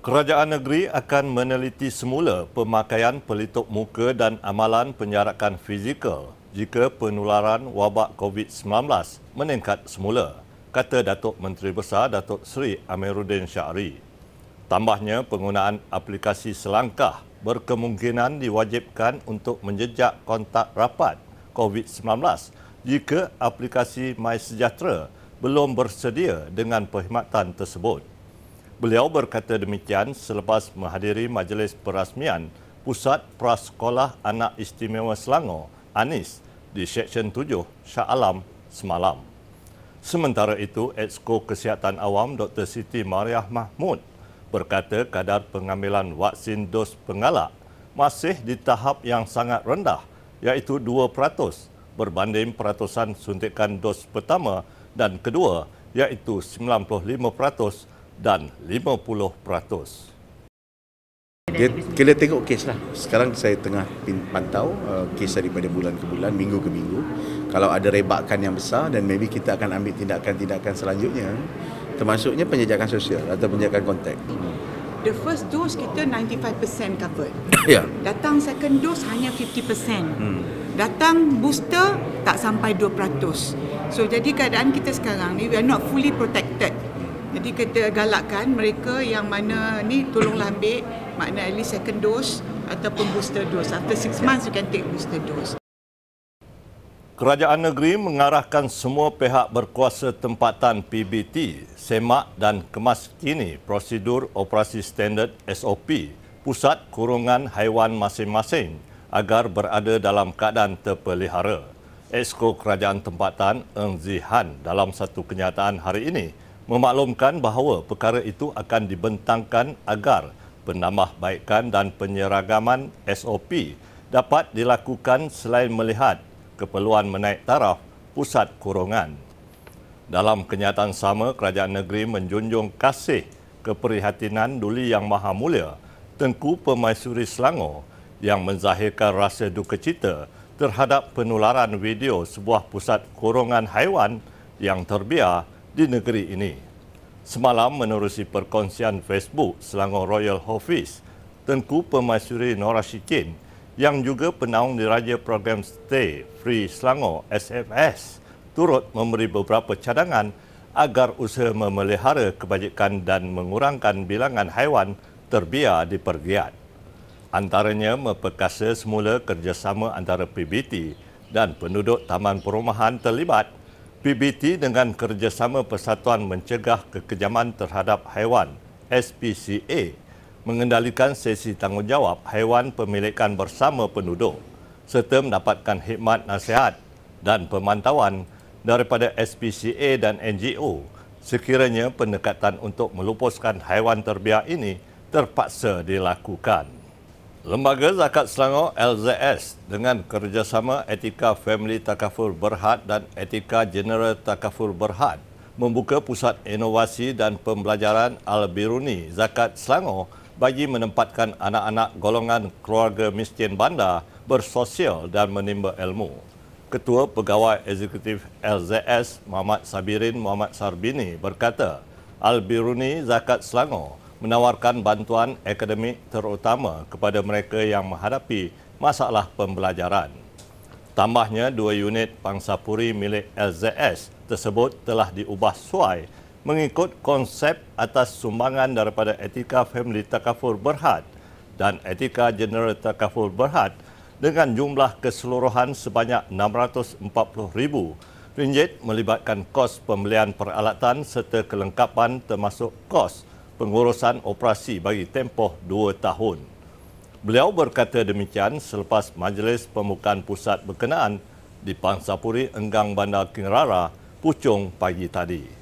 Kerajaan negeri akan meneliti semula pemakaian pelitup muka dan amalan penjarakan fizikal jika penularan wabak COVID-19 meningkat semula, kata Datuk Menteri Besar Datuk Seri Amiruddin Syahri. Tambahnya, penggunaan aplikasi selangkah berkemungkinan diwajibkan untuk menjejak kontak rapat COVID-19 jika aplikasi MySejahtera belum bersedia dengan perkhidmatan tersebut. Beliau berkata demikian selepas menghadiri majlis perasmian Pusat Prasekolah Anak Istimewa Selangor, ANIS, di Seksyen 7 Shah Alam semalam. Sementara itu, Exco Kesihatan Awam Dr. Siti Mariah Mahmud berkata kadar pengambilan vaksin dos pengalak masih di tahap yang sangat rendah iaitu 2% berbanding peratusan suntikan dos pertama dan kedua iaitu 95% dan 50%. Dia, kita tengok kes lah. Sekarang saya tengah pantau uh, kes daripada bulan ke bulan, minggu ke minggu. Kalau ada rebakan yang besar dan maybe kita akan ambil tindakan-tindakan selanjutnya. Termasuknya penjajakan sosial atau penjajakan kontak. The first dose kita 95% covered. Ya. Yeah. Datang second dose hanya 50%. Hmm. Datang booster tak sampai 2%. So jadi keadaan kita sekarang ni we are not fully protected jadi kita galakkan mereka yang mana ni tolonglah ambil makna at least second dose ataupun booster dose. After six months you can take booster dose. Kerajaan negeri mengarahkan semua pihak berkuasa tempatan PBT semak dan kemas kini prosedur operasi standard SOP pusat kurungan haiwan masing-masing agar berada dalam keadaan terpelihara. Esko Kerajaan Tempatan Eng Zihan dalam satu kenyataan hari ini memaklumkan bahawa perkara itu akan dibentangkan agar penambahbaikan dan penyeragaman SOP dapat dilakukan selain melihat keperluan menaik taraf pusat kurungan. Dalam kenyataan sama, kerajaan negeri menjunjung kasih keprihatinan Duli Yang Maha Mulia Tengku Pemaisuri Selangor yang menzahirkan rasa duka cita terhadap penularan video sebuah pusat kurungan haiwan yang terbiar di negeri ini. Semalam menerusi perkongsian Facebook Selangor Royal Office, Tengku Pemaisuri Nora Shikin yang juga penaung diraja program Stay Free Selangor SFS turut memberi beberapa cadangan agar usaha memelihara kebajikan dan mengurangkan bilangan haiwan terbiar dipergiat. Antaranya memperkasa semula kerjasama antara PBT dan penduduk taman perumahan terlibat PBT dengan kerjasama Persatuan Mencegah Kekejaman Terhadap Haiwan SPCA mengendalikan sesi tanggungjawab haiwan pemilikan bersama penduduk serta mendapatkan khidmat nasihat dan pemantauan daripada SPCA dan NGO sekiranya pendekatan untuk melupuskan haiwan terbiak ini terpaksa dilakukan. Lembaga Zakat Selangor LZS dengan kerjasama Etika Family Takaful Berhad dan Etika General Takaful Berhad membuka pusat inovasi dan pembelajaran Al-Biruni Zakat Selangor bagi menempatkan anak-anak golongan keluarga miskin bandar bersosial dan menimba ilmu. Ketua Pegawai Eksekutif LZS Muhammad Sabirin Muhammad Sarbini berkata, Al-Biruni Zakat Selangor menawarkan bantuan akademik terutama kepada mereka yang menghadapi masalah pembelajaran. Tambahnya, dua unit pangsapuri milik LZS tersebut telah diubah suai mengikut konsep atas sumbangan daripada Etika Family Takaful Berhad dan Etika General Takaful Berhad dengan jumlah keseluruhan sebanyak RM640,000 melibatkan kos pembelian peralatan serta kelengkapan termasuk kos pengurusan operasi bagi tempoh dua tahun. Beliau berkata demikian selepas majlis pembukaan pusat berkenaan di Pangsapuri Enggang Bandar Kingrara, Puchong pagi tadi.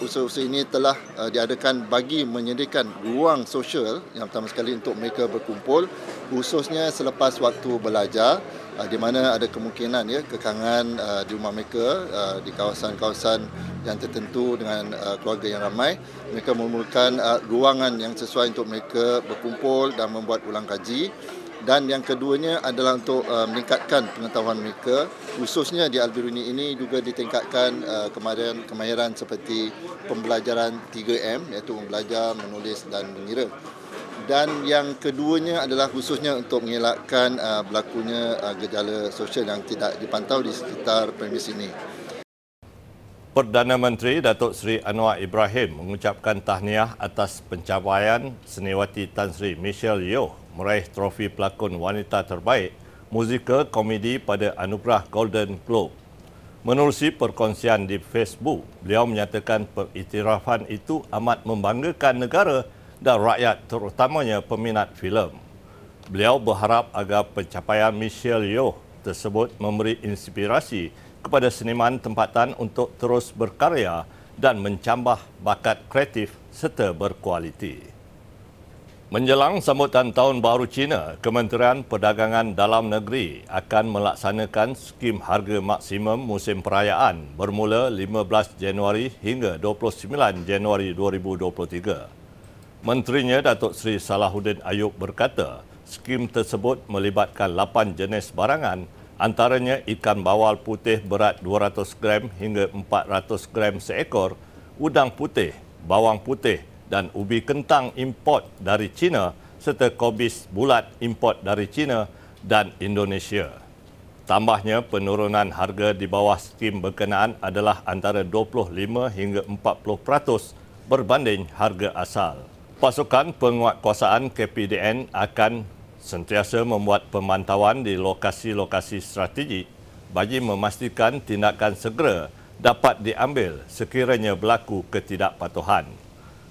Usaha-usaha ini telah uh, diadakan bagi menyediakan ruang sosial yang pertama sekali untuk mereka berkumpul khususnya selepas waktu belajar uh, di mana ada kemungkinan ya kekangan uh, di rumah mereka uh, di kawasan-kawasan yang tertentu dengan uh, keluarga yang ramai. Mereka memerlukan uh, ruangan yang sesuai untuk mereka berkumpul dan membuat ulang kaji dan yang keduanya adalah untuk uh, meningkatkan pengetahuan mereka khususnya di Albiruni ini juga ditingkatkan uh, kemahiran kemahiran seperti pembelajaran 3M iaitu belajar menulis dan mengira dan yang keduanya adalah khususnya untuk mengelakkan uh, berlakunya uh, gejala sosial yang tidak dipantau di sekitar premis ini. Perdana Menteri Datuk Seri Anwar Ibrahim mengucapkan tahniah atas pencapaian seniwati Tan Sri Michelle Yeoh meraih trofi pelakon wanita terbaik musikal komedi pada anugerah Golden Globe. Menerusi perkongsian di Facebook, beliau menyatakan periktirafan itu amat membanggakan negara dan rakyat terutamanya peminat filem. Beliau berharap agar pencapaian Michelle Yeoh tersebut memberi inspirasi kepada seniman tempatan untuk terus berkarya dan mencambah bakat kreatif serta berkualiti. Menjelang sambutan Tahun Baru Cina, Kementerian Perdagangan Dalam Negeri akan melaksanakan skim harga maksimum musim perayaan bermula 15 Januari hingga 29 Januari 2023. Menterinya Datuk Seri Salahuddin Ayub berkata, skim tersebut melibatkan 8 jenis barangan antaranya ikan bawal putih berat 200 gram hingga 400 gram seekor, udang putih, bawang putih dan ubi kentang import dari China serta kobis bulat import dari China dan Indonesia. Tambahnya penurunan harga di bawah skim berkenaan adalah antara 25 hingga 40% berbanding harga asal. Pasukan penguatkuasaan KPDN akan sentiasa membuat pemantauan di lokasi-lokasi strategi bagi memastikan tindakan segera dapat diambil sekiranya berlaku ketidakpatuhan.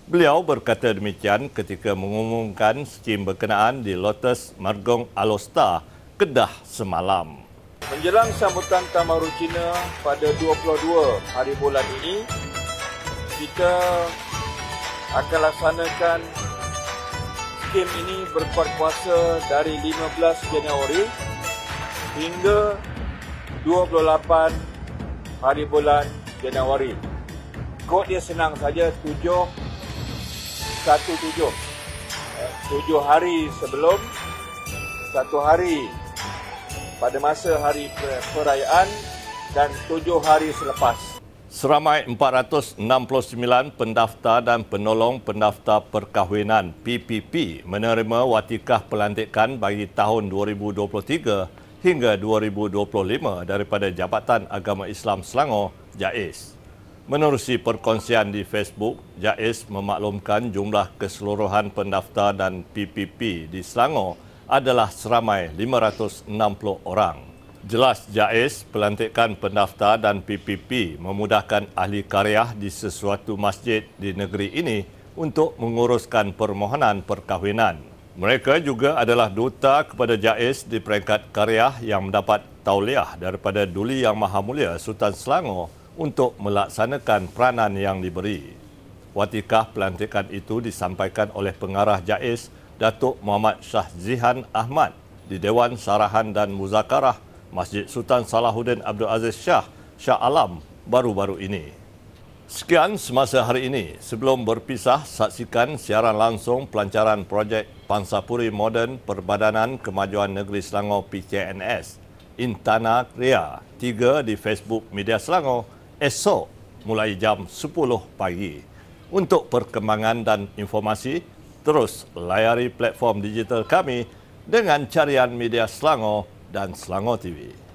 Beliau berkata demikian ketika mengumumkan skim berkenaan di Lotus Margong Alosta, Kedah semalam. Menjelang sambutan Tamaru Cina pada 22 hari bulan ini, kita akan laksanakan skim ini berkuat kuasa dari 15 Januari hingga 28 hari bulan Januari. Kod dia senang saja 7 17 7 hari sebelum satu hari pada masa hari perayaan dan 7 hari selepas. Seramai 469 pendaftar dan penolong pendaftar perkahwinan PPP menerima watikah pelantikan bagi tahun 2023 hingga 2025 daripada Jabatan Agama Islam Selangor, JAIS. Menerusi perkongsian di Facebook, JAIS memaklumkan jumlah keseluruhan pendaftar dan PPP di Selangor adalah seramai 560 orang. Jelas jais pelantikan pendaftar dan PPP memudahkan ahli karya di sesuatu masjid di negeri ini untuk menguruskan permohonan perkahwinan. Mereka juga adalah duta kepada jais di peringkat karya yang mendapat tauliah daripada Duli Yang Maha Mulia Sultan Selangor untuk melaksanakan peranan yang diberi. Watikah pelantikan itu disampaikan oleh pengarah jais Datuk Muhammad Shah Zihan Ahmad di Dewan Sarahan dan Muzakarah Masjid Sultan Salahuddin Abdul Aziz Shah Shah Alam baru-baru ini. Sekian semasa hari ini. Sebelum berpisah, saksikan siaran langsung pelancaran projek Pansapuri Moden Perbadanan Kemajuan Negeri Selangor PKNS Intana Kria 3 di Facebook Media Selangor esok mulai jam 10 pagi. Untuk perkembangan dan informasi, terus layari platform digital kami dengan carian Media Selangor dan Selangor TV.